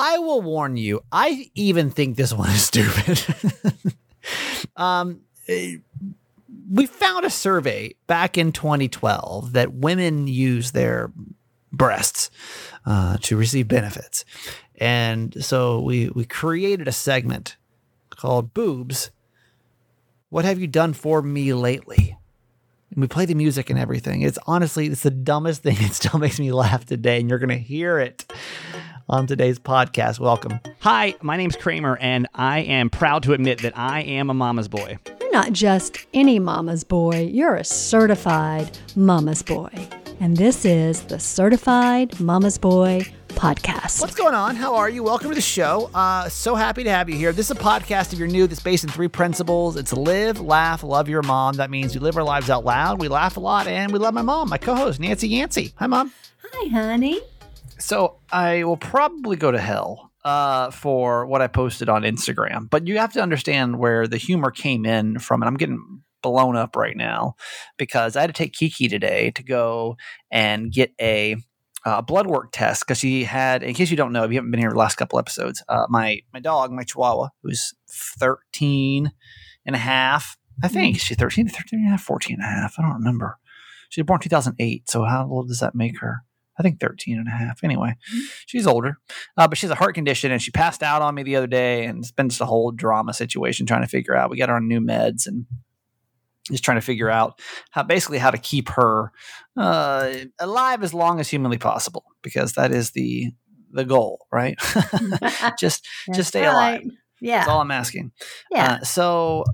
I will warn you. I even think this one is stupid. um, we found a survey back in 2012 that women use their breasts uh, to receive benefits, and so we we created a segment called "Boobs." What have you done for me lately? And we play the music and everything. It's honestly, it's the dumbest thing. It still makes me laugh today, and you're gonna hear it on today's podcast. Welcome. Hi, my name's Kramer, and I am proud to admit that I am a mama's boy. You're not just any mama's boy, you're a certified mama's boy. And this is the Certified Mama's Boy podcast. What's going on? How are you? Welcome to the show. Uh, so happy to have you here. This is a podcast, if you're new, that's based in three principles. It's live, laugh, love your mom. That means we live our lives out loud, we laugh a lot, and we love my mom, my co host, Nancy Yancey. Hi, mom. Hi, honey. So I will probably go to hell uh, for what I posted on Instagram, but you have to understand where the humor came in from. And I'm getting blown up right now because I had to take Kiki today to go and get a uh, blood work test because she had, in case you don't know, if you haven't been here the last couple episodes, uh, my my dog, my Chihuahua, who's 13 and a half, I think she's 13, 13 and a half, 14 and a half. I don't remember. She was born 2008. So how old does that make her? I think 13 and a half. Anyway, she's older, uh, but she has a heart condition and she passed out on me the other day and it's been just a whole drama situation trying to figure out. We got her on new meds and just trying to figure out how basically how to keep her uh, alive as long as humanly possible because that is the the goal, right? just just stay right. alive. Yeah. That's all I'm asking. yeah. Uh, so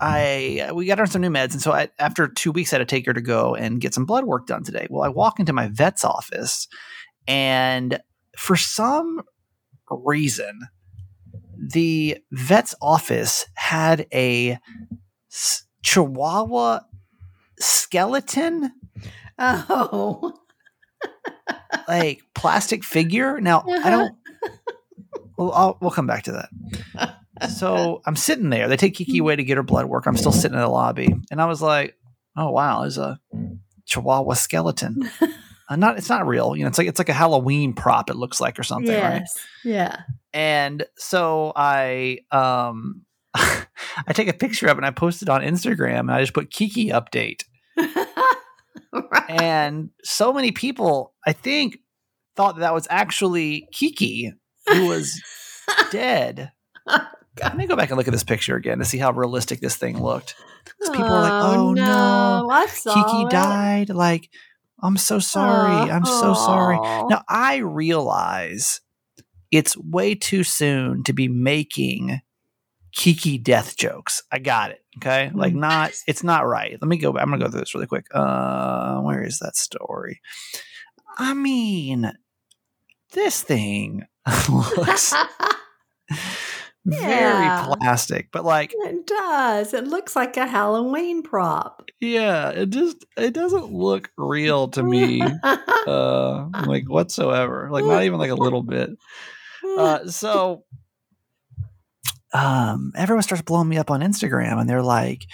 I we got her some new meds, and so I, after two weeks, I had to take her to go and get some blood work done today. Well, I walk into my vet's office, and for some reason, the vet's office had a s- Chihuahua skeleton, oh. like plastic figure. Now I don't. Well, I'll, we'll come back to that. So I'm sitting there. They take Kiki away to get her blood work. I'm still sitting in the lobby, and I was like, "Oh wow, there's a Chihuahua skeleton." Uh, not, it's not real. You know, it's like it's like a Halloween prop. It looks like or something, right? Yeah. And so I, um, I take a picture of it and I post it on Instagram, and I just put Kiki update. right. And so many people, I think, thought that, that was actually Kiki who was dead. Let me go back and look at this picture again to see how realistic this thing looked. Because people were like, "Oh no, I saw Kiki it. died!" Like, I'm so sorry. I'm so sorry. Now I realize it's way too soon to be making Kiki death jokes. I got it. Okay, like not. It's not right. Let me go. I'm gonna go through this really quick. Uh, where is that story? I mean, this thing looks very plastic, but like, It does. It looks like a Halloween prop. yeah, it just it doesn't look real to me. uh, like whatsoever. Like not even like a little bit. Uh, so um, everyone starts blowing me up on Instagram, and they're like,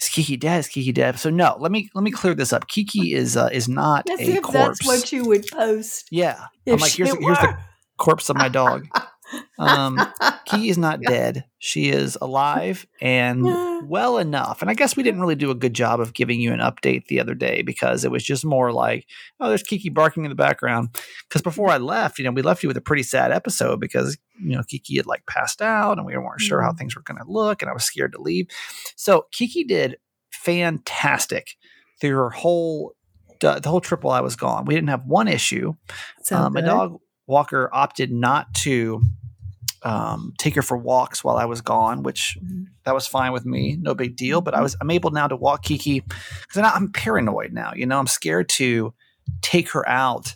"Is Kiki dead? Is Kiki dead?" So no, let me let me clear this up. Kiki is uh, is not Let's a if corpse. that's what you would post. yeah, I'm like, here's here's the corpse of my dog. Um, Kiki is not dead. She is alive and well enough. And I guess we didn't really do a good job of giving you an update the other day because it was just more like, oh, there's Kiki barking in the background. Because before I left, you know, we left you with a pretty sad episode because, you know, Kiki had like passed out and we weren't sure how Mhm. things were going to look and I was scared to leave. So Kiki did fantastic through her whole. The whole trip while I was gone, we didn't have one issue. Um, my dog Walker opted not to um, take her for walks while I was gone, which Mhm. that was fine with me, no big deal. But I was I'm able now to walk Kiki because I'm paranoid now. You know, I'm scared to take her out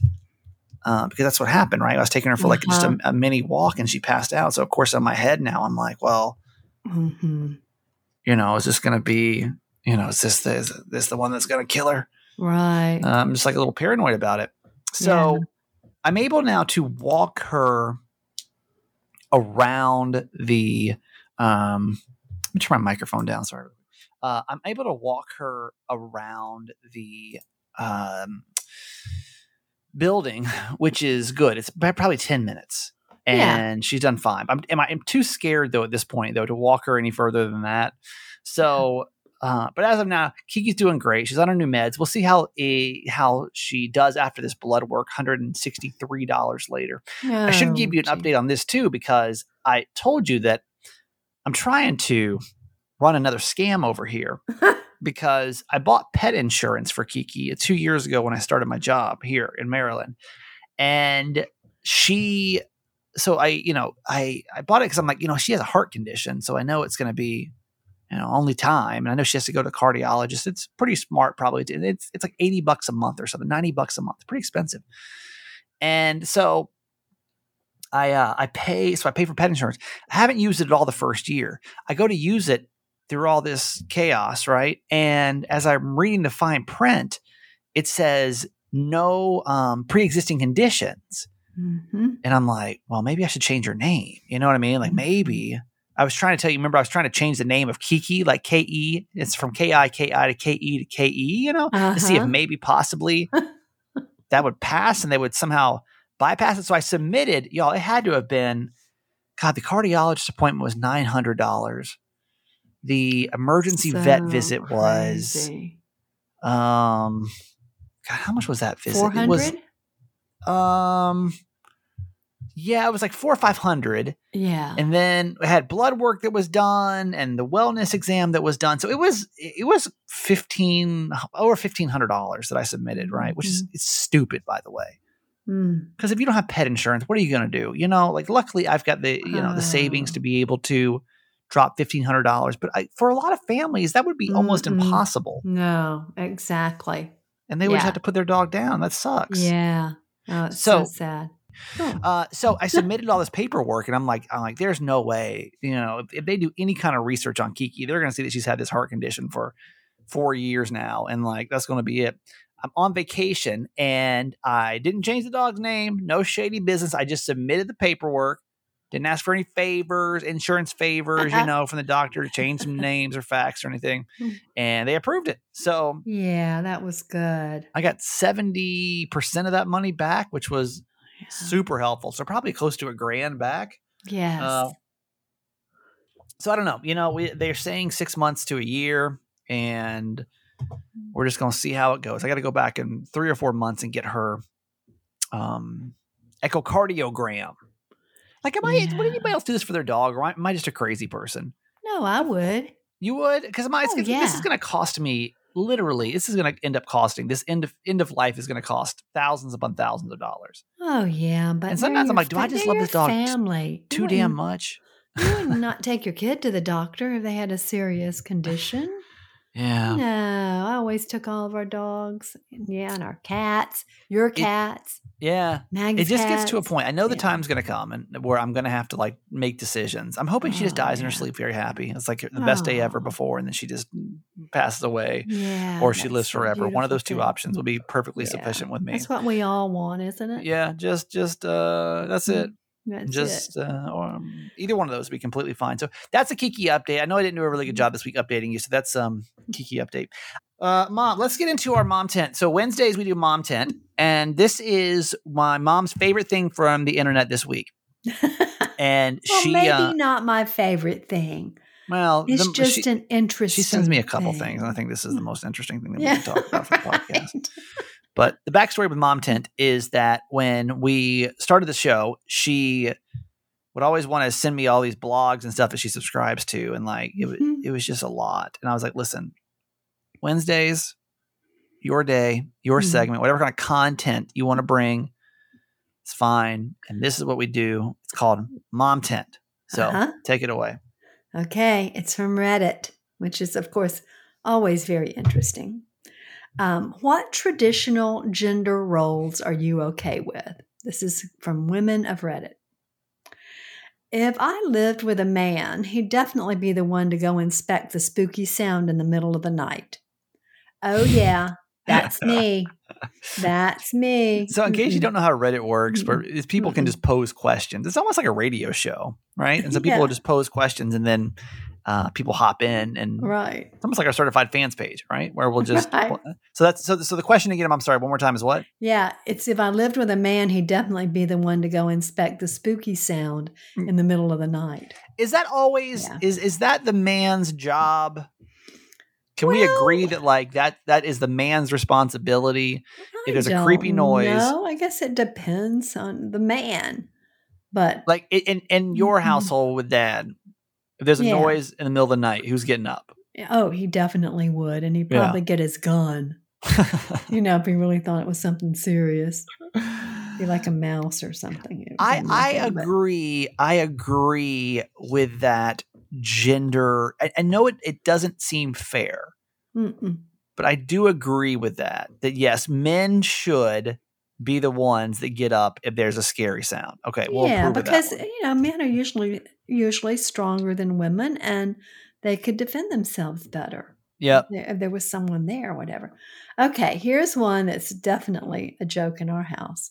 uh, because that's what happened, right? I was taking her for like just Uh-huh. a, a mini walk and she passed out. So of course, in my head now, I'm like, well, Mhm. you know, is this going to be, you know, is this the, is this the one that's going to kill her? Right. Uh, I'm just like a little paranoid about it. So I'm able now to walk her around the. Um, let me turn my microphone down. Sorry. Uh, I'm able to walk her around the um, building, which is good. It's probably 10 minutes. Yeah. and she's done fine. I'm, am I, I'm too scared though at this point though to walk her any further than that. So, uh, but as of now, Kiki's doing great. She's on her new meds. We'll see how a how she does after this blood work. Hundred and sixty three dollars later. I should give you an Oh, update on this too because I told you that I'm trying to run another scam over here because I bought pet insurance for Kiki two years ago when I started my job here in Maryland, and she. So I, you know, I I bought it because I'm like, you know, she has a heart condition, so I know it's going to be, you know, only time, and I know she has to go to a cardiologist. It's pretty smart, probably. It's it's like eighty bucks a month or something, ninety bucks a month, pretty expensive. And so I uh, I pay so I pay for pet insurance. I haven't used it at all the first year. I go to use it through all this chaos, right? And as I'm reading the fine print, it says no um, pre-existing conditions, Mhm. and I'm like, well, maybe I should change her name. You know what I mean? Like maybe I was trying to tell you. Remember, I was trying to change the name of Kiki, like K E. It's from K I K I to K E to K E. You know, to see if Uh-huh. maybe possibly that would pass and they would somehow bypass it. So I submitted, y'all, it had to have been, God, the cardiologist appointment was $900. The emergency vet So visit was, crazy. um, God, how much was that visit? Four It was, um, yeah, it was like four or 500. Yeah. And then I had blood work that was done and the wellness exam that was done. So it was, it was 15, over $1,500 that I submitted, right? Which is, it's stupid, by the way. Mm. because if you don't have pet insurance, what are you going to do? You know, like luckily I've got the you know the savings Oh. to be able to drop fifteen hundred dollars, but I, for a lot of families that would be almost Mm-mm. impossible, No, exactly. and they would just have to put their dog down. That sucks. Yeah. Oh, so, So- sad. Uh, so I submitted all this paperwork, and I'm like, I'm like, there's no way, you know, if, if they do any kind of research on Kiki, they're going to see that she's had this heart condition for four years now, and like that's going to be it. I'm on vacation, and I didn't change the dog's name. No shady business. I just submitted the paperwork. Didn't ask for any favors, insurance favors, you know, from the doctor to change some names or facts or anything, Mm. and they approved it. So Yeah, that was good. I got seventy percent of that money back, which was Yeah. super helpful. So probably close to a grand back. Yes. Uh, so I don't know. You know, we, they're saying six months to a year, and we're just going to see how it goes. I got to go back in three or four months and get her um, echocardiogram. Like, am I? Would Yeah. anybody else do this for their dog, or am I just a crazy person? no, I would. You would, because my Oh, gonna- this is going to cost me literally. This is going to end up costing this end of end of life is going to cost thousands upon thousands of dollars. Oh yeah, but And sometimes I'm like, do I just love this dog Family Too You damn much. You would not take your kid to the doctor if they had a serious condition. Yeah. No, I always took all of our dogs. Yeah, and our cats. Your cats. Yeah. Maggie's it just gets to a point. I know the Yeah. time's going to come and where I'm going to have to like make decisions. I'm hoping she just Oh, dies in her sleep very happy. It's like the best day ever Oh. before, and then she just passes away, Yeah. or she lives forever. One of those two thing. options will be perfectly Yeah, sufficient with me. That's what we all want, isn't it? Yeah, just just uh, that's it. That's just uh, or, um, either one of those would be completely fine. So that's a Kiki update. I know I didn't do a really good job this week updating you, so that's um Kiki update. Uh, mom, let's get into our mom tent. So Wednesdays we do mom tent, and this is my mom's favorite thing from the internet this week. And well, she, maybe uh, not my favorite thing. well, It's the- just she, an interesting. she sends me a couple thing. things, and I think this is the most interesting thing that Yeah, we can talk about for the podcast. right. But the backstory with Mom Tent is that when we started the show, she would always want to send me all these blogs and stuff that she subscribes to, and like it, Mhm. it was just a lot. And I was like, listen, Wednesdays, your day, your Mhm. segment, whatever kind of content you want to bring, it's fine. And this is what we do. It's called Mom Tent. So Uh-huh. take it away. Okay, it's from Reddit, which is, of course, always very interesting. Um, what traditional gender roles are you okay with? This is from Women of Reddit. If I lived with a man, he'd definitely be the one to go inspect the spooky sound in the middle of the night. Oh, yeah, that's me. That's me. So, in case you don't know how Reddit works, but it's people can just pose questions. It's almost like a radio show, right? And so people Yeah. will just pose questions, and then uh, people hop in and Right. it's almost like our certified fans page, right? Where we'll just Right. so that's so so the question again. I'm sorry, one more time is what? Yeah, it's if I lived with a man, he'd definitely be the one to go inspect the spooky sound Mm. in the middle of the night. Is that always Yeah. is is that the man's job? Can we agree that like that that is the man's responsibility? If I there's a creepy noise- know. I guess it depends on the man. But Like in in your Mhm. household with dad, if there's a Yeah. noise in the middle of the night, who's getting up? oh, he definitely would, and he'd Yeah. probably get his gun. You know, if he really thought it was something serious, be like a mouse or something. I I but- agree. I agree with that gender. I, I know it, it doesn't seem fair, Mm-mm. but I do agree with that. That yes, men should be the ones that get up if there's a scary sound. Okay, we'll yeah, because you know men are usually usually stronger than women, and they could defend themselves better. Yeah. if there was someone there or whatever. Okay, here's one that's definitely a joke in our house.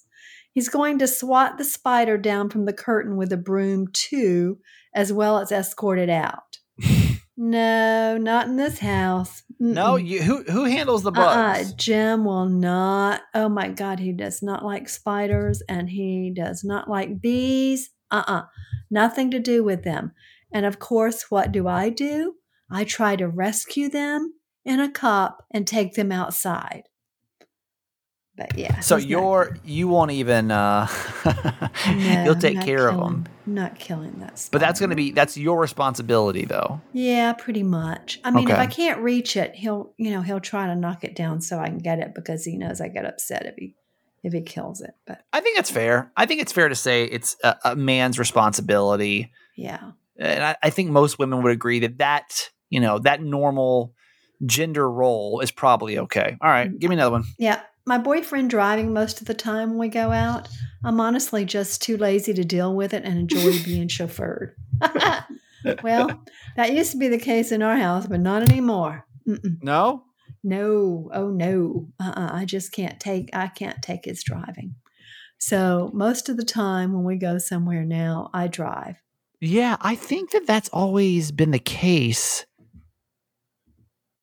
He's going to swat the spider down from the curtain with a broom too, as well as escort it out. no, not in this house. No, Mm-mm. you who who handles the Uh-uh, bugs? Jim will not. Oh my God, he does not like spiders and he does not like bees. Uh uh Nothing to do with them. And of course, what do I do? I try to rescue them in a cup and take them outside. But yeah. So you're you won't even uh No, you'll take not care of them. Not killing that spider. But that's going to be that's your responsibility though. Yeah, pretty much. I mean, if I can't reach it, he'll, you know, he'll try to knock it down so I can get it because he knows I get upset if he if he kills it. But I think that's fair. I think it's fair to say it's a, a man's responsibility. yeah. and I, I think most women would agree that that you know that normal gender role is probably okay. All right, mm. give me another one. Yeah. My boyfriend driving most of the time when we go out. I'm honestly just too lazy to deal with it and enjoy being chauffeured. well, that used to be the case in our house, but not anymore. Mm-mm. No, No, oh no. Uh-uh. I just can't take I can't take his driving. So most of the time when we go somewhere now, I drive. yeah, I think that that's always been the case.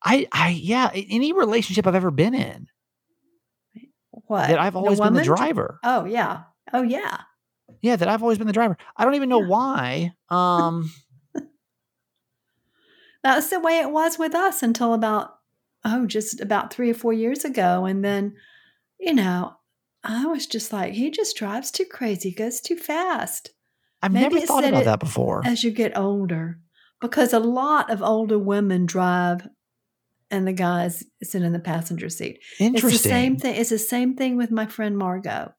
I, I, yeah, any relationship I've ever been in, What? that I've always been the driver. Oh yeah. Oh yeah. Yeah, that I've always been the driver. I don't even know Yeah. why. Um, That's the way it was with us until about oh, just about three or four years ago. And then, you know, I was just like, he just drives too crazy, goes too fast I've Maybe never thought about it- that before. as you get older. Because a lot of older women drive and the guys sit in the passenger seat. Interesting. It's the same thing. It's the same thing with my friend Margot.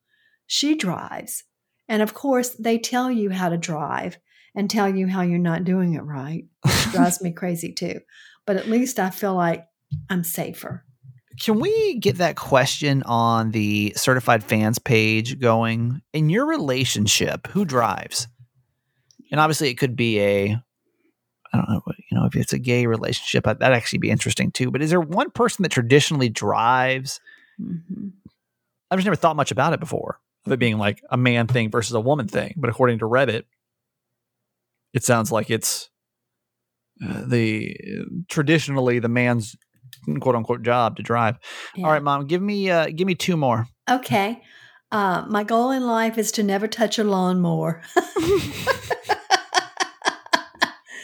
She drives. And of course, they tell you how to drive and tell you how you're not doing it right, which drives me crazy too. But at least I feel like I'm safer. Can we get that question on the certified fans page going? In your relationship, who drives? And obviously, it could be a, I don't know, you know, if it's a gay relationship, that- that'd actually be interesting too. But is there one person that traditionally drives? hmm I've just never thought much about it before, of it being like a man thing versus a woman thing. But according to Reddit, it sounds like it's uh, the traditionally the man's quote unquote job to drive. All right, mom, give me uh, give me two more. Okay. Uh, my goal in life is to never touch a lawnmower.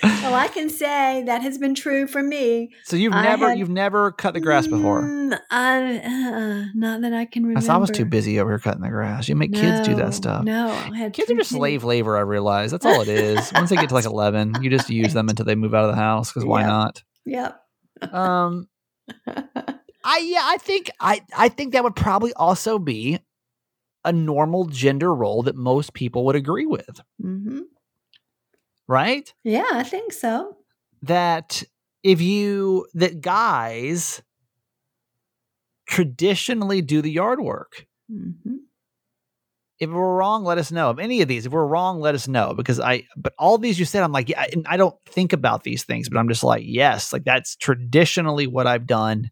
well, I can say that has been true for me. So you've I never had- you've never cut the grass before. Mm, I, uh, not that I can remember. I was too busy over here cutting the grass. You make kids do that stuff. No, I had Kids are just slave labor. I realize that's all it is. Once they get to like eleven, you just use them until they move out of the house. Because why Yeah. not? Yep. Um, I yeah, I think I I think that would probably also be a normal gender role that most people would agree with, hmm right? Yeah, I think so. That if you that guys traditionally do the yard work. hmm If we're wrong, let us know. Of any of these, if we're wrong, let us know because I. But all these you said, I'm like, yeah, I, and I don't think about these things, but I'm just like, yes, like that's traditionally what I've done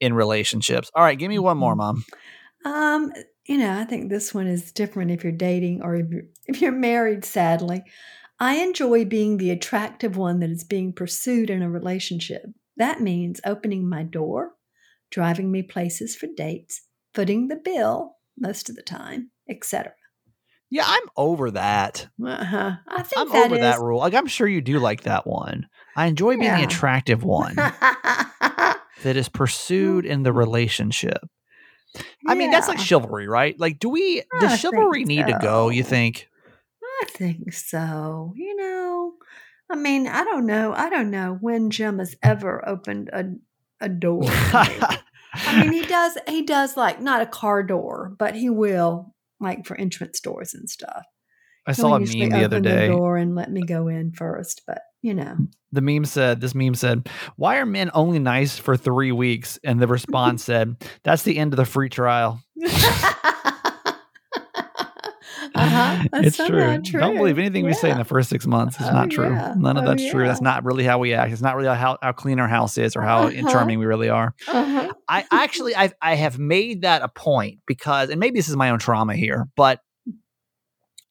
in relationships. All right, give me one more, mom. Um, you know, I think this one is different if you're dating or if you're if you're married. Sadly, I enjoy being the attractive one that is being pursued in a relationship. That means opening my door, driving me places for dates, footing the bill most of the time, etc. Yeah, I'm over that. Uh-huh. I think I'm that over is- that rule. Like I'm sure you do like that one. I enjoy being the attractive one that is pursued in the relationship. I mean, that's like chivalry, right? Like, do we does I chivalry think need to go, you think? I think so. You know, I mean, I don't know. I don't know when Jim has ever opened a a door. I mean, he does. He does like not a car door, but he will like for entrance doors and stuff. I He'll saw a meme the other day. door and let me go in first. But you know, The meme said, this meme said, why are men only nice for three weeks? And the response said, that's the end of the free trial. uh-huh. That's it's true. somehow Don't believe anything we say in the first six months. It's Oh, not true. yeah. None of Oh, that's true. That's not really how we act. It's not really how, how clean our house is or how Uh-huh. charming we really are. Uh-huh. I actually I I have made that a point because and maybe this is my own trauma here, but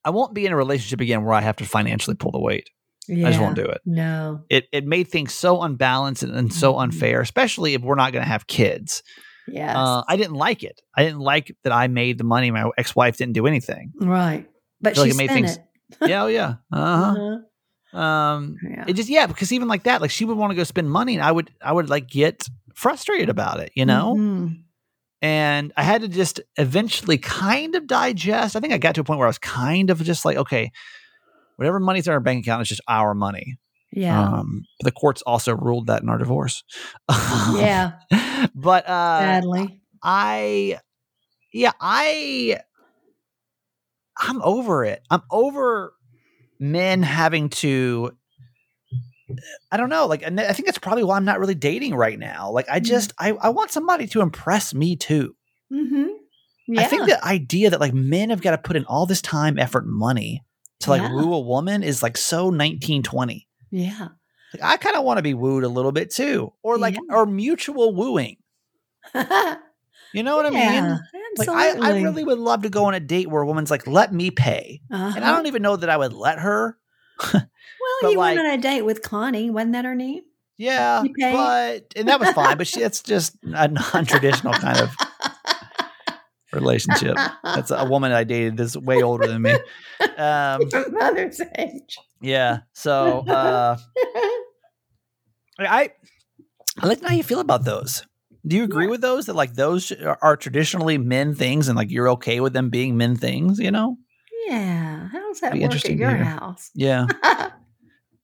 I won't be in a relationship again where I have to financially pull the weight. I just won't do it. No. It it made things so unbalanced and, and so Mhm. unfair, especially if we're not going to have kids. Yeah, Uh, I didn't like it. I didn't like that I made the money. My ex-wife didn't do anything. right. But she like it made things- it. yeah, oh yeah. Uh-huh. Uh-huh. Um Yeah. it just yeah, because even like that, like she would want to go spend money and I would I would like get frustrated about it, you know? Mhm. and I had to just eventually kind of digest. I think I got to a point where I was kind of just like, okay, whatever money's in our bank account is just our money. Yeah. Um, the courts also ruled that in our divorce. yeah. but uh, Sadly. I, yeah, I, I'm over it. I'm over men having to. I don't know. Like, and I think that's probably why I'm not really dating right now. Like, I Mhm. just, I, I want somebody to impress me too. Mm-hmm. Yeah. I think the idea that like men have got to put in all this time, effort, money to like Yeah. woo a woman is like so 1920. yeah. Like, I kind of want to be wooed a little bit too, or like Yeah. or mutual wooing. You know what I mean? Like I, I really would love to go on a date where a woman's like, "Let me pay," Uh-huh. and I don't even know that I would let her. Well, you like- went on a date with Connie, wasn't that her name? Yeah, You pay? but and that was fine. But she, that's just a non-traditional kind of relationship. That's a woman I dated that's way older than me. Um, mother's age. yeah. So uh, I I like how you feel about those. Do you agree with those that like those are, are traditionally men things and like you're okay with them being men things? You know? Yeah. How does that Be work at your house? Yeah.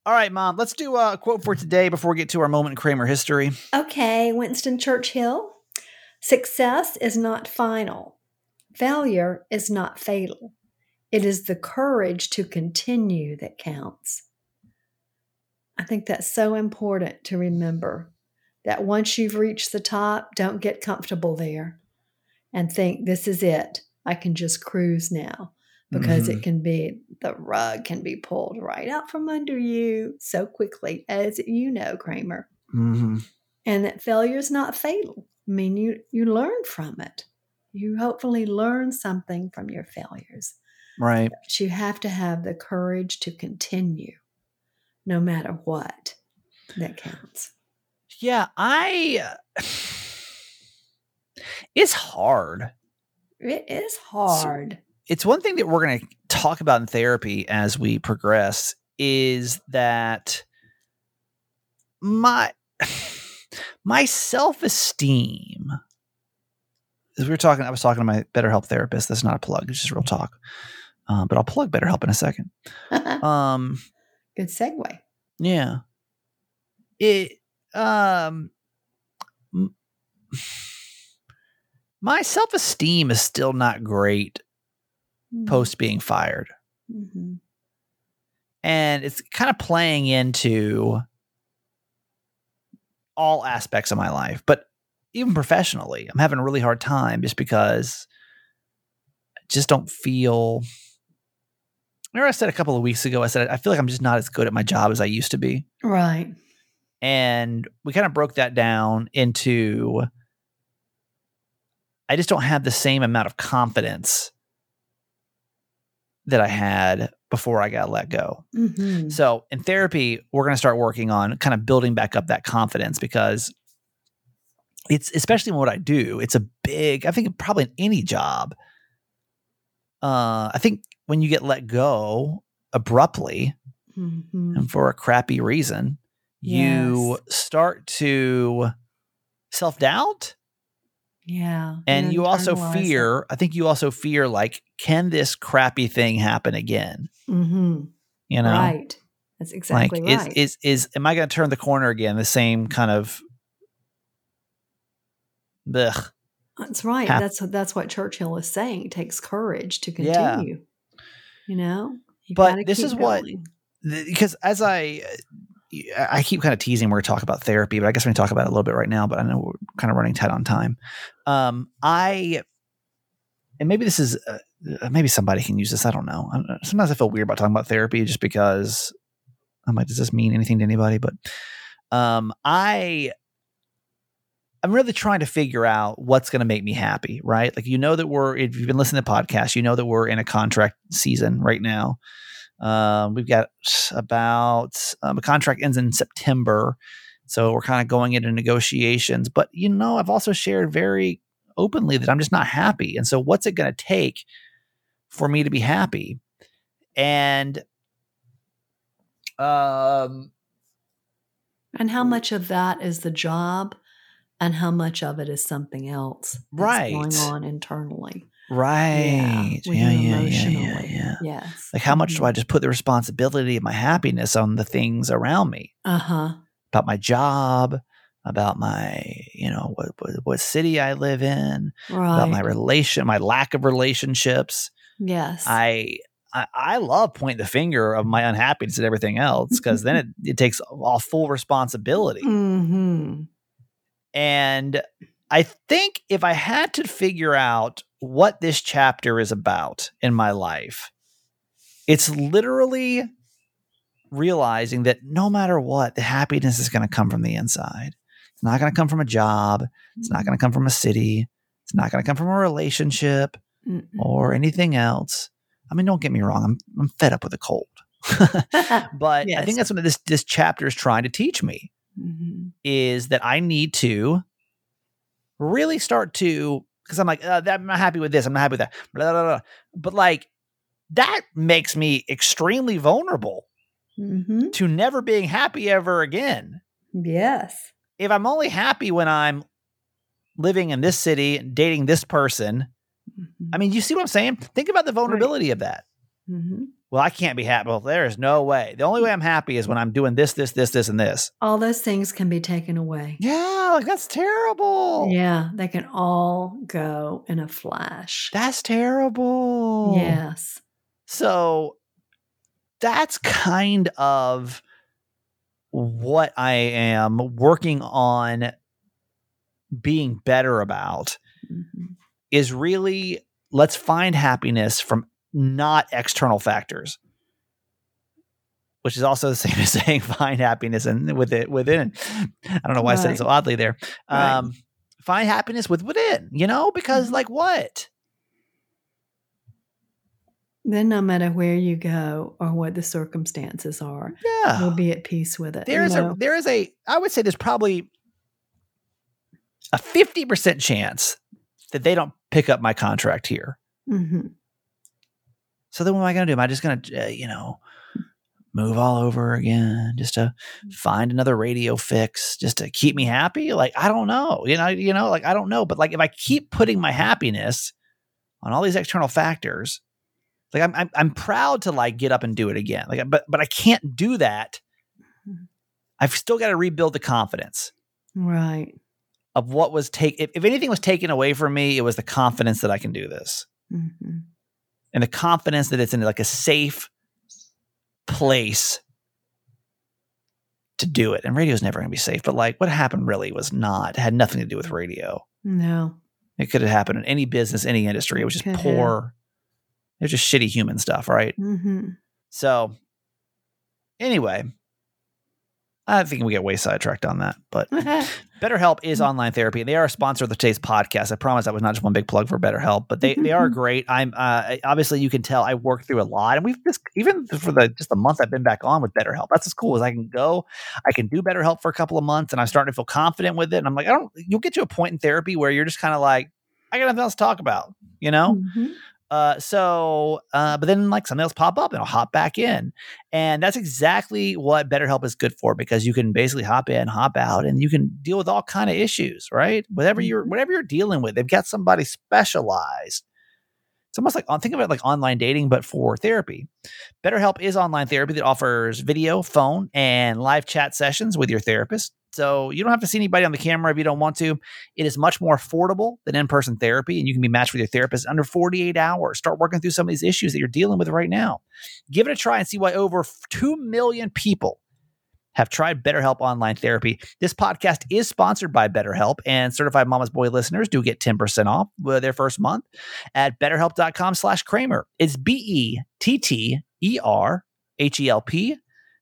All right, mom. Let's do a quote for today before we get to our moment in Kramer history. okay, Winston Churchill. Success is not final. Failure is not fatal. It is the courage to continue that counts. I think that's so important to remember that once you've reached the top, don't get comfortable there and think, this is it. I can just cruise now because Mhm. it can be, the rug can be pulled right out from under you so quickly, as you know, Kramer. Mhm. And that failure is not fatal. I mean, you, you learn from it. You hopefully learn something from your failures. Right. But you have to have the courage to continue no matter what that counts. Yeah, I. It's hard. It is hard. It's one thing that we're going to talk about in therapy as we progress is that my my self esteem. As we were talking, I was talking to my BetterHelp therapist. That's not a plug; it's just real talk. Um, but I'll plug BetterHelp in a second. Um, Good segue. Yeah. It um m- my self-esteem is still not great post being fired. Mm-hmm. And it's kind of playing into all aspects of my life, but even professionally, I'm having a really hard time just because I just don't feel Remember I said a couple of weeks ago I said I feel like I'm just not as good at my job as I used to be. Right. and we kind of broke that down into I just don't have the same amount of confidence that I had before I got let go. Mhm. So in therapy, we're going to start working on kind of building back up that confidence because it's especially in what I do, it's a big, I think probably in any job. Uh, I think when you get let go abruptly Mhm. and for a crappy reason, you start to self doubt Yeah. and you also fear, I think you also fear like, can this crappy thing happen again? Mhm. You know? Right. That's exactly like right. is is is am I going to turn the corner again? The same kind of. Ugh. That's right. hap- That's that's what Churchill is saying. It takes courage to Yeah. continue. You know, you But this is what- going. Th- Because as I, uh, I keep kind of teasing, we're talk about therapy, but I guess we're going to talk about it a little bit right now. But I know we're kind of running tight on time. Um, I, and maybe this is, uh, uh, maybe somebody can use this. I don't know. I don't. Sometimes I feel weird about talking about therapy just because I'm like, does this mean anything to anybody? But um, I, I'm really trying to figure out what's going to make me happy, right? Like, you know, that we're, if you've been listening to podcasts, you know that we're in a contract season right now. Um, we've got about um, a contract ends in September. So we're kind of going into negotiations. But, you know, I've also shared very openly that I'm just not happy. And so, what's it going to take for me to be happy? And, um, And how much of that is the job, and how much of it is something else that's going on internally? right. Yeah, yeah, yeah, yeah, yeah. Yes. Like, how much do I just put the responsibility of my happiness on the things around me? Uh huh. about my job, about my, you know, what what, what city I live in, about my relation, my lack of relationships. Yes. I I, I love pointing the finger of my unhappiness and everything else because then it, it takes all full responsibility. hmm And I think if I had to figure out what this chapter is about in my life, it's literally realizing that no matter what, the happiness is going to come from the inside. It's not going to come from a job. It's not going to come from a city. It's not going to come from a relationship Mm-mm. or anything else. I mean, don't get me wrong. I'm, I'm fed up with the cold. but I think that's what this, this chapter is trying to teach me Mhm. Is that I need to really start to because I'm like uh, that, I'm not happy with this, I'm not happy with that, blah, blah, blah. but like that makes me extremely vulnerable Mhm. to never being happy ever again. Yes. If I'm only happy when I'm living in this city, and dating this person, Mhm. I mean, you see what I'm saying? Think about the vulnerability of that. Mhm. Well, I can't be happy. Well, there is no way. The only way I'm happy is when I'm doing this, this, this, this, and this. All those things can be taken away. Yeah, like that's terrible. Yeah, they can all go in a flash. That's terrible. Yes. So that's kind of what I am working on being better about Mhm. is really let's find happiness from not external factors. Which is also the same as saying find happiness and with it within. I don't know why I said it so oddly there. Right. Um, find happiness with within, you know, because Mhm. like what? Then, no matter where you go or what the circumstances are, Yeah. you'll be at peace with it. there's know? a there is a I would say there's probably a 50% chance that they don't pick up my contract here. Mhm. So then what am I going to do? Am I just going to uh, you know move all over again just to find another radio fix just to keep me happy? Like I don't know. You know, you know like I don't know, but like if I keep putting my happiness on all these external factors, like I'm I'm, I'm proud to like get up and do it again. Like but but I can't do that. I've still got to rebuild the confidence. Right. of what was take if, if anything was taken away from me it was the confidence that i can do this Mhm. And the confidence that it's in like a safe place to do it. And radio's never going to be safe but like what happened really was not had nothing to do with radio. No. it could have happened in any business any industry. It was just Could poor it was just shitty human stuff right? Hmm so anyway I think we get way sidetracked on that. But BetterHelp is online therapy. and They are a sponsor of the today's podcast. I promise that was not just one big plug for BetterHelp, but they, they are great. I'm uh, obviously you can tell I worked through a lot, and we've just even for the just the month I've been back on with BetterHelp. That's as cool as I can go. I can do BetterHelp for a couple of months, and I'm starting to feel confident with it. And I'm like, I don't. You'll get to a point in therapy where you're just kind of like, I got nothing else to talk about, you know. Mhm. Uh, so, uh, but then like something else pop up and I'll hop back in. And that's exactly what BetterHelp is good for because you can basically hop in, hop out, and you can deal with all kind of issues, right? Whatever you're, Mhm. whatever you're dealing with, they've got somebody specialized. It's almost like think of it like online dating, but for therapy. BetterHelp is online therapy that offers video, phone, and live chat sessions with your therapist. So you don't have to see anybody on the camera if you don't want to. It is much more affordable than in person therapy, and you can be matched with your therapist under 48 hours. Start working through some of these issues that you're dealing with right now. Give it a try and see why over 2 million people have tried BetterHelp online therapy. This podcast is sponsored by BetterHelp, and certified Mama's Boy listeners do get 10% off their first month at betterhelp.com slash Kramer. It's B E T T E R H E L P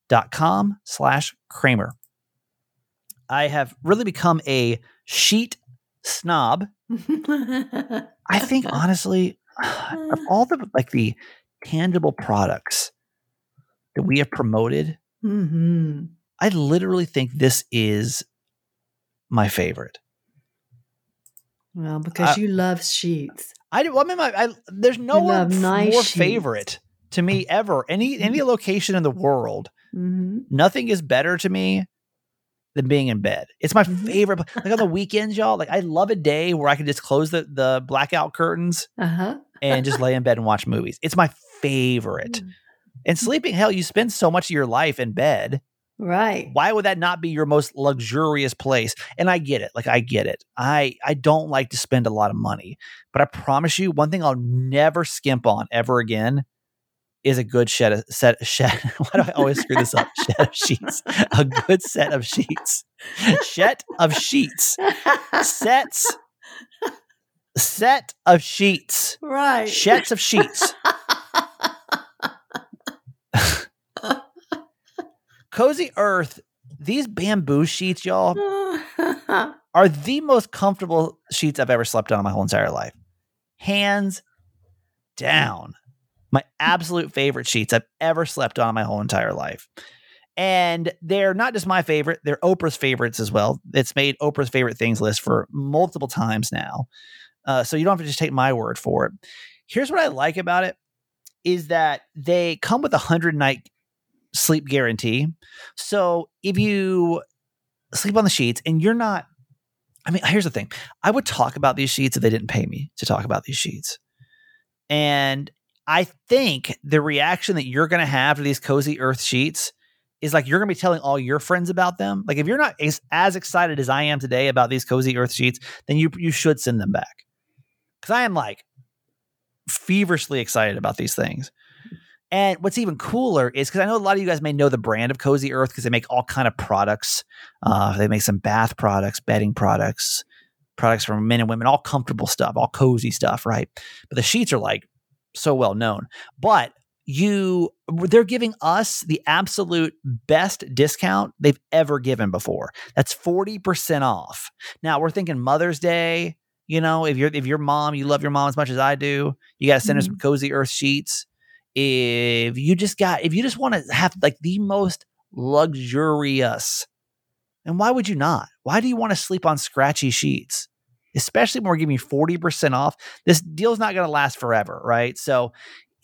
dot com slash Kramer. I have really become a sheet snob. I think honestly, of all the like the tangible products that we have promoted, hmm I literally think this is my favorite. Well, because I- you love sheets. I do. I mean, my, I, there's no one nice more sheets. favorite to me ever. Any any location in the world, hmm nothing is better to me than being in bed. It's my Mhm. favorite. Like on the weekends, y'all. Like I love a day where I can just close the the blackout curtains Uh huh. and just lay in bed and watch movies. It's my favorite. And sleeping, hell, you spend so much of your life in bed. Right. Why would that not be your most luxurious place? And I get it. Like I get it. I I don't like to spend a lot of money, but I promise you, one thing I'll never skimp on ever again is a good shed of, set shed. Why do I always screw this up? Shed of sheets. A good set of sheets. Shed of sheets. Sets. Set of sheets. right. Shets of sheets. Cozy Earth. These bamboo sheets, y'all, are the most comfortable sheets I've ever slept on in my whole entire life. Hands down. My absolute favorite sheets I've ever slept on my whole entire life. And they're not just my favorite, they're Oprah's favorites as well. It's made Oprah's favorite things list for multiple times now. Uh, so you don't have to just take my word for it. Here's what I like about it is that they come with a 100 night sleep guarantee. So if you sleep on the sheets and you're not I mean, here's the thing. I would talk about these sheets if they didn't pay me to talk about these sheets. And I think the reaction that you're going to have to these cozy earth sheets is like you're going to be telling all your friends about them. Like if you're not as, as excited as I am today about these cozy earth sheets, then you you should send them back. Cuz I am like feverishly excited about these things. And what's even cooler is because I know a lot of you guys may know the brand of Cozy Earth because they make all kind of products. Uh, they make some bath products, bedding products, products for men and women, all comfortable stuff, all cozy stuff, right? But the sheets are like so well known. But you, they're giving us the absolute best discount they've ever given before. That's forty percent off. Now we're thinking Mother's Day. You know, if you're if your mom, you love your mom as much as I do, you got to send her some mm-hmm. Cozy Earth sheets if you just got if you just want to have like the most luxurious and why would you not why do you want to sleep on scratchy sheets especially when we're giving you 40% off this deal's not going to last forever right so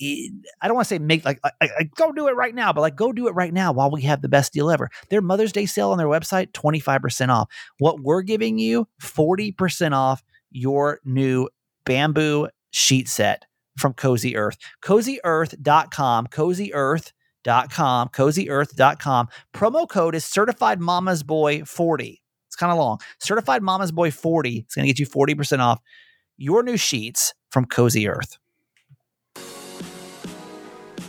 i don't want to say make like I, I, go do it right now but like go do it right now while we have the best deal ever their mother's day sale on their website 25% off what we're giving you 40% off your new bamboo sheet set from Cozy Earth. CozyEarth.com, CozyEarth.com, CozyEarth.com. Promo code is Certified Mama's Boy 40. It's kind of long. Certified Mama's Boy 40. is going to get you 40% off your new sheets from Cozy Earth.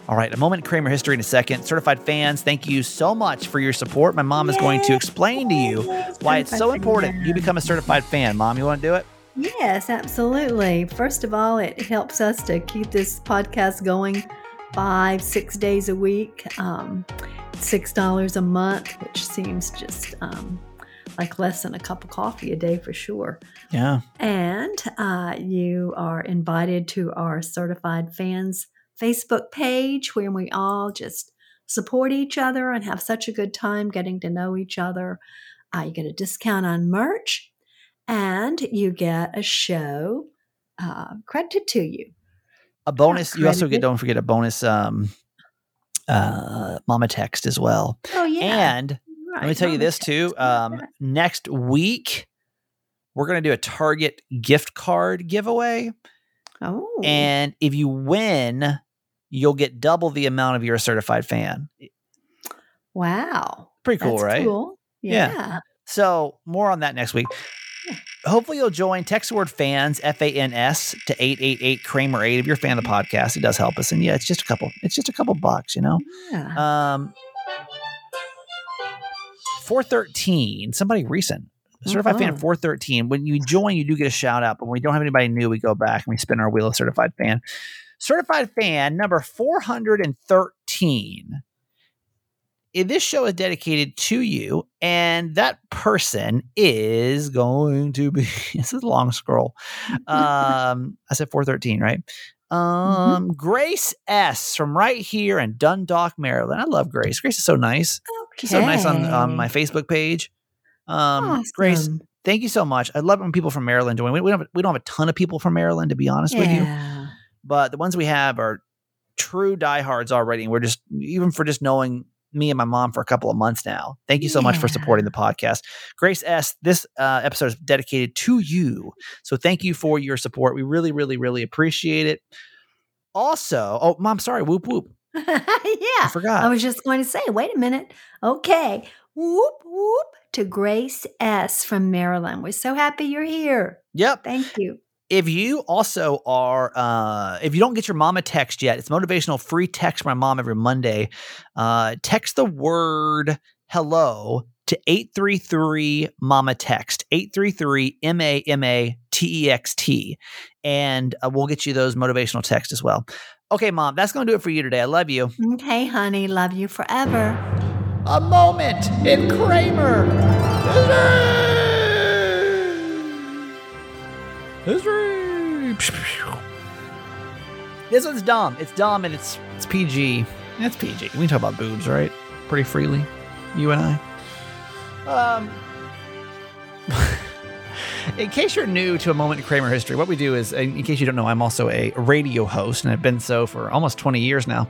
All right, a moment in Kramer history in a second. Certified fans, thank you so much for your support. My mom is going to explain to you why it's so important you become a certified fan. Mom, you want to do it? Yes, absolutely. First of all, it helps us to keep this podcast going five, six days a week, um, $6 a month, which seems just um, like less than a cup of coffee a day for sure. Yeah. And uh, you are invited to our certified fans Facebook page where we all just support each other and have such a good time getting to know each other. Uh, you get a discount on merch and you get a show uh, credited to you. A bonus. You also get. Don't forget a bonus. Um, uh, mama text as well. Oh, yeah. And let me tell you this too. text, I like Um, next week, we're going to do a Target gift card giveaway. oh, And if you win, you'll get double the amount of your certified fan. wow. Pretty cool, That's right? Cool. Yeah. Yeah. So more on that next week. Hopefully you'll join text word fans F A N S to eight eight eight Kramer eight if you're a fan of the podcast. It does help us, and yeah, it's just a couple. It's just a couple bucks, you know. Yeah. Um, four thirteen. Somebody recent. Certified fan Uh-huh. 413. When you join, you do get a shout out, but when we don't have anybody new, we go back and we spin our wheel of certified fan. Certified fan number 413. If this show is dedicated to you, and that person is going to be this is a long scroll. Um, I said 413, right? Um, Grace S from right here in Dundalk, Maryland. I love Grace. Grace is so nice. She's so nice on um, my Facebook page. Um, Grace, thank you so much. I love when people from Maryland join. We, we don't have, we don't have a ton of people from Maryland, to be honest with you, but the ones we have are true diehards already. And we're just even for just knowing me and my mom for a couple of months now. Thank you so much for supporting the podcast, Grace S. This uh, episode is dedicated to you, so thank you for your support. We really, really, really appreciate it. Also, oh, mom, sorry, whoop whoop, I yeah. forgot. I was just going to say, wait a minute. Okay. Whoop, whoop to Grace S. from Maryland. We're so happy you're here. yep, Thank you. if you also are uh if you don't get your mama text yet it's motivational free text from my mom every monday uh text the word hello to 833 mama text 833 m-a-m-a-t-e-x-t and uh, we'll get you those motivational texts as well okay mom that's gonna do it for you today. I love you. Okay, honey. Love you forever. a moment in kramer. History! This one's dumb it's dumb and it's it's pg it's pg we can talk about boobs right? Pretty freely. You and i. Um in case you're new to a moment in kramer history what we do is in case you don't know i'm also a radio host and i've been so for almost 20 years now.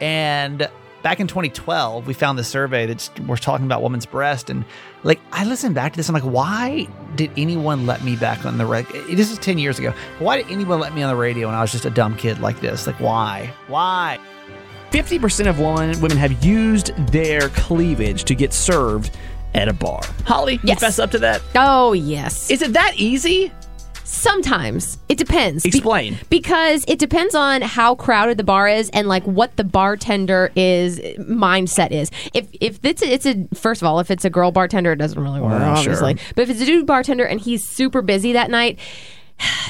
And back in 2012 we found this survey that we're talking about woman's breast and like i listened back to this i'm like why did anyone let me back on the reg eh, this is 10 years ago why did anyone let me on the radio when i was just a dumb kid like this? Like why? Why? 50% of women, women have used their cleavage to get served at a bar. Holly, you Yes. fess up to that? Oh, yes. Is it that easy? Sometimes it depends. Be- Explain. because it depends on how crowded the bar is and like what the bartender is mindset is. If if it's a, it's a first of all, if it's a girl bartender, it doesn't really work, oh, Well, obviously. sure. But if it's a dude bartender and he's super busy that night.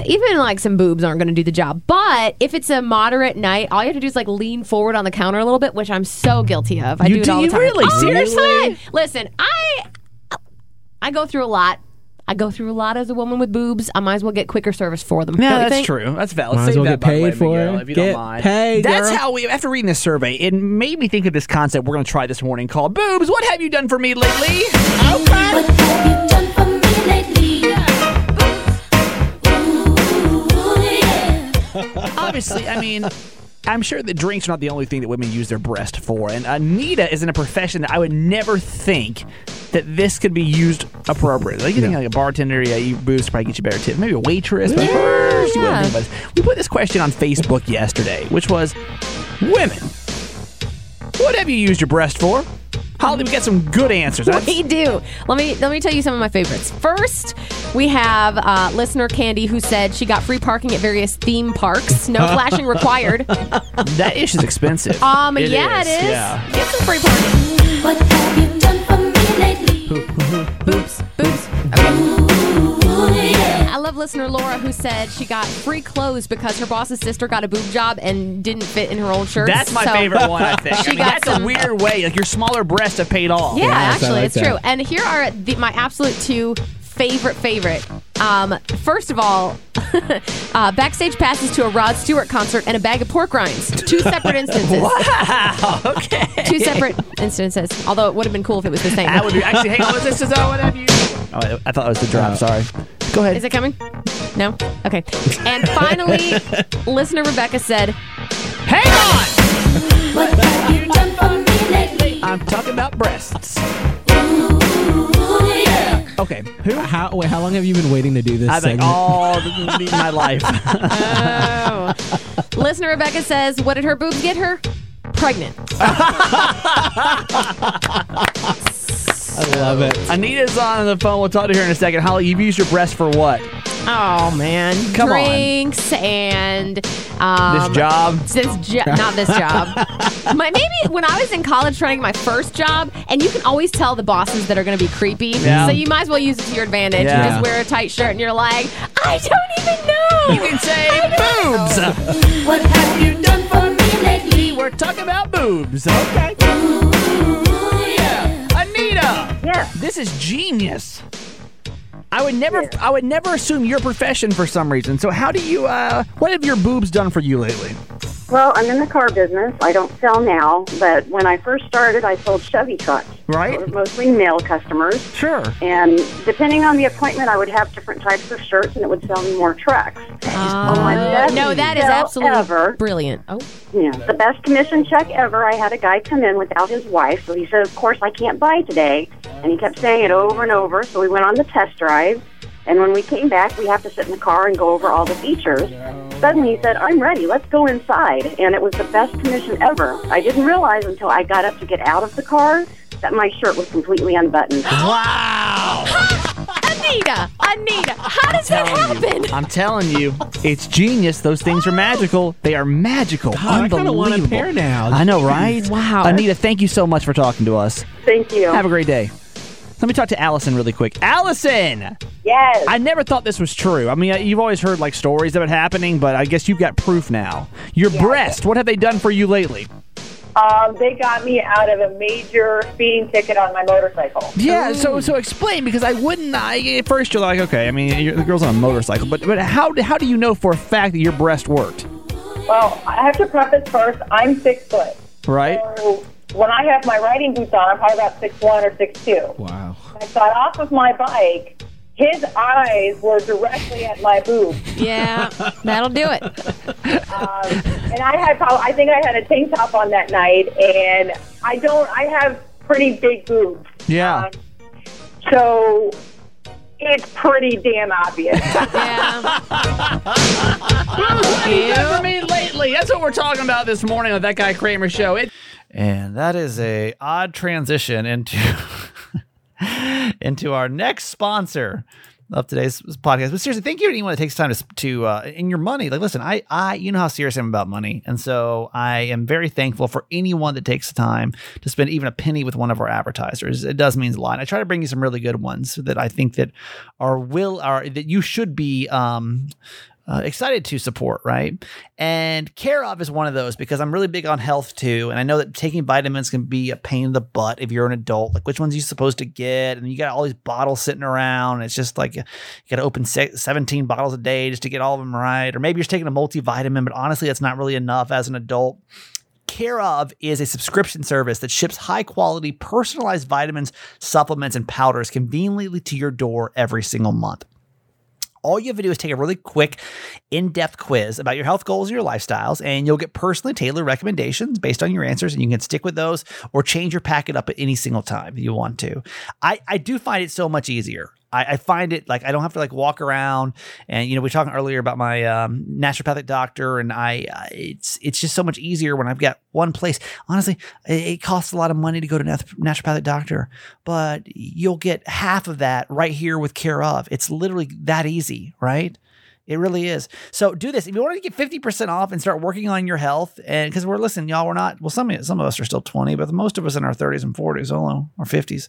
Even like some boobs aren't going to do the job. But if it's a moderate night, all you have to do is like lean forward on the counter a little bit, which I'm so guilty of. I You do it do- all the time. really? Oh, all the Seriously? Listen, I I go through a lot. I go through a lot as a woman with boobs. I might as well get quicker service for them. No, that's think? true. That's valid. Might as Save well that, get by the way, paid for Miguel, it. if you Get don't mind. paid, That's girl. how we. After reading this survey, it made me think of this concept we're going to try this morning called "Boobs." What have you done for me lately? Okay. What have you done for me lately? Obviously, I mean. I'm sure that drinks are not the only thing that women use their breast for, and Anita is in a profession that I would never think that this could be used appropriately. Like you think like a bartender, yeah, you boost probably get you better tips. Maybe a waitress, but first you wouldn't yeah. think about this. We put this question on Facebook yesterday, which was, "Women, what have you used your breast for?" Holly, we got some good answers. That's- We do. Let me let me tell you some of my favorites. First, we have uh, listener Candy who said she got free parking at various theme parks. No flashing required. that ish is expensive. Um, It yeah, is, it is. Yeah. Get some free parking. What have you done for me lately? Boobs, listener Laura who said she got free clothes because her boss's sister got a boob job and didn't fit in her old shirt. That's my favorite one, I think. I She mean, got that's some- a weird way. Like your smaller breasts have paid off. Yeah, Yes, actually, like it's that. true. And here are the, my absolute two favorite favorite. Um, first of all, uh, backstage passes to a Rod Stewart concert and a bag of pork rinds. Two separate instances. Wow. Okay. Two separate instances. Although it would have been cool if it was the same. That would be actually. Hang on. What's this? Is oh, what have you? Oh, I I thought that was the drop. Sorry. Go ahead. Is it coming? No? Okay. And finally, listener Rebecca said, Hang on. What have you done for me lately? I'm talking about breasts. Okay. Who? How wait, how long have you been waiting to do this? I think segment? all the- my life. Oh. Listener Rebecca says, What did her boobs get her? Pregnant. I love it. Anita's on the phone. We'll talk to her in a second. Holly, you've used your breast for what? Oh, man. Come on. Drinks and. Um, This job? This jo- not this job. my, maybe when I was in college trying to get my first job, and you can always tell the bosses that are going to be creepy. Yeah. So you might as well use it to your advantage. Yeah. You just wear a tight shirt and you're like, I don't even know. You can say boobs. What have you done for me lately? We're talking about boobs. Okay. Ooh, yeah. Anita. Yes. This is genius. I would never I would never assume your profession for some reason. So how do you uh what have your boobs done for you lately? Well, I'm in the car business. I don't sell now, but when I first started, I sold Chevy trucks. Right. Mostly male customers. Sure. And depending on the appointment, I would have different types of shirts, and it would sell me more trucks. Uh, my best no, that is absolutely ever. brilliant. Oh, Yeah, the best commission check ever. I had a guy come in without his wife, so he said, "Of course, I can't buy today," and he kept saying it over and over. So we went on the test drive, and when we came back, we have to sit in the car and go over all the features. Suddenly, he said, "I'm ready. Let's go inside," and it was the best commission ever. I didn't realize until I got up to get out of the car that my shirt was completely unbuttoned. Wow. Anita, Anita, how does that happen? I'm telling you, it's genius. Those things are magical. They are magical. I kinda Unbelievable. want a pair now. I know, right? Wow. Anita, thank you so much for talking to us. Thank you. Have a great day. Let me talk to Allison really quick. Allison, yes. I never thought this was true. I mean, you've always heard like stories of it happening, but I guess you've got proof now. Your breast, what have they done for you lately? Um, they got me out of a major speeding ticket on my motorcycle. Yeah, so so explain because I wouldn't. I, at first, you're like, okay, I mean, you're, the girl's on a motorcycle, but but how how do you know for a fact that your breast worked? Well, I have to preface first, I'm six foot. Right? So when I have my riding boots on, I'm probably about six one or six two. Wow. I got off of my bike. His eyes were directly at my boob, Yeah, that'll do it. um, and I had probably, I think I had a tank top on that night, and I don't. I have pretty big boobs, Yeah. Um, so it's pretty damn obvious. Yeah. Never me lately. That's what we're talking about this morning on that guy Kramer show. It, And that is a odd transition into into our next sponsor of today's podcast. But seriously, thank you to anyone that takes time to to uh, in your money. Like, listen, I I you know how serious I am about money, and so I am very thankful for anyone that takes the time to spend even a penny with one of our advertisers. It does mean a lot. And I try to bring you some really good ones that I think that are will are that you should be um uh, excited to support, right? And Care of is one of those because I'm really big on health too. And I know that taking vitamins can be a pain in the butt if you're an adult. Like, which ones are you supposed to get? And you got all these bottles sitting around. and It's just like you got to open se- 17 bottles a day just to get all of them right. Or maybe you're just taking a multivitamin, but honestly, that's not really enough as an adult. Care of is a subscription service that ships high quality, personalized vitamins, supplements, and powders conveniently to your door every single month. All you have to do is take a really quick, in depth quiz about your health goals and your lifestyles, and you'll get personally tailored recommendations based on your answers. And you can stick with those or change your packet up at any single time you want to. I, I do find it so much easier. I, I find it like I don't have to like walk around and you know we were talking earlier about my um, naturopathic doctor and I it's it's just so much easier when I've got one place. Honestly, it, it costs a lot of money to go to nath- naturopathic doctor, but you'll get half of that right here with Care of. It's literally that easy, right? It really is. So do this if you want to get fifty percent off and start working on your health. And because we're listening, y'all, we're not. Well, some some of us are still twenty, but most of us in our thirties and forties, oh, or fifties.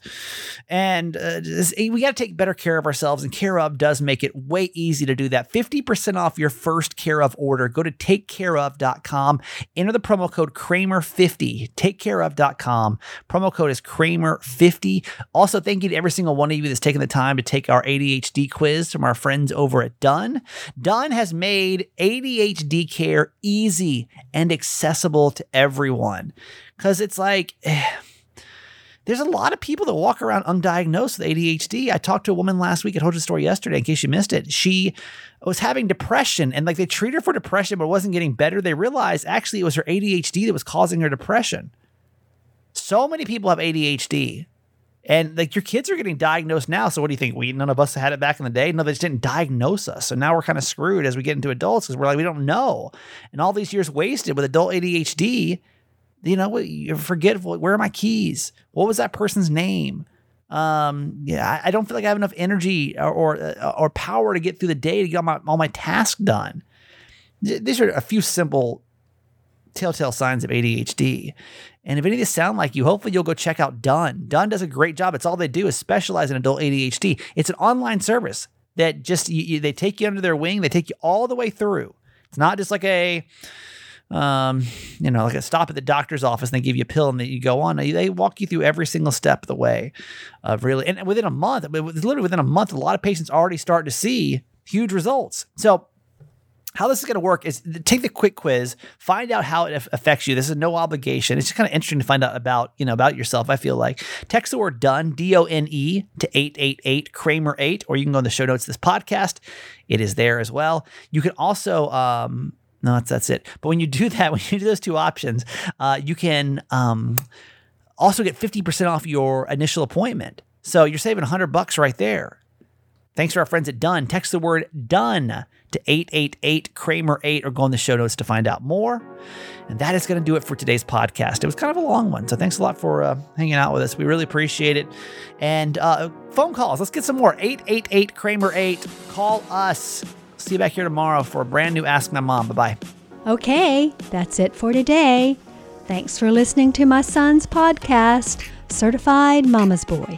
And uh, this- we got to take better care of ourselves. And Care of does make it way easy to do that. Fifty percent off your first Care of order. Go to takecareof.com. Enter the promo code Kramer50. Takecareof.com. Promo code is Kramer50. Also, thank you to every single one of you that's taken the time to take our ADHD quiz from our friends over at Done. Done has made ADHD care easy and accessible to everyone. Because it's like, eh, there's a lot of people that walk around undiagnosed with ADHD. I talked to a woman last week. at the story yesterday in case you missed it. She was having depression and like they treated her for depression, but wasn't getting better. They realized actually it was her ADHD that was causing her depression. So many people have ADHD. And like your kids are getting diagnosed now. So what do you think? We none of us had it back in the day. No, they just didn't diagnose us. So now we're kind of screwed as we get into adults because we're like, we don't know. And all these years wasted with adult ADHD, you know, you forget where are my keys? What was that person's name? Um, yeah, I, I don't feel like I have enough energy or or, uh, or power to get through the day to get all my all my tasks done. Th- These are a few simple telltale signs of ADHD. And if any of these sound like you, hopefully you'll go check out Done. Done does a great job. It's all they do is specialize in adult ADHD. It's an online service that just you, you- they take you under their wing. They take you all the way through. It's not just like a um, you know, like a stop at the doctor's office and they give you a pill and then you go on. They walk you through every single step of the way of really, and within a month, literally within a month, a lot of patients already start to see huge results. So how this is going to work is take the quick quiz, find out how it affects you. This is no obligation. It's just kind of interesting to find out about, you know, about yourself. I feel like text the word done, D O N E to 888 Kramer 8, or you can go in the show notes of this podcast. It is there as well. You can also, um, no, that's, that's it. But when you do that, when you do those two options, uh, you can, um, also get 50% off your initial appointment. So you're saving 100 bucks right there. Thanks to our friends at Done. Text the word done to 888 Kramer 8 or go in the show notes to find out more. And that is going to do it for today's podcast. It was kind of a long one. So thanks a lot for uh, hanging out with us. We really appreciate it. And uh, phone calls. Let's get some more. 888 Kramer 8. Call us. See you back here tomorrow for a brand new Ask My Mom. Bye bye. Okay, that's it for today. Thanks for listening to my son's podcast, Certified Mama's Boy.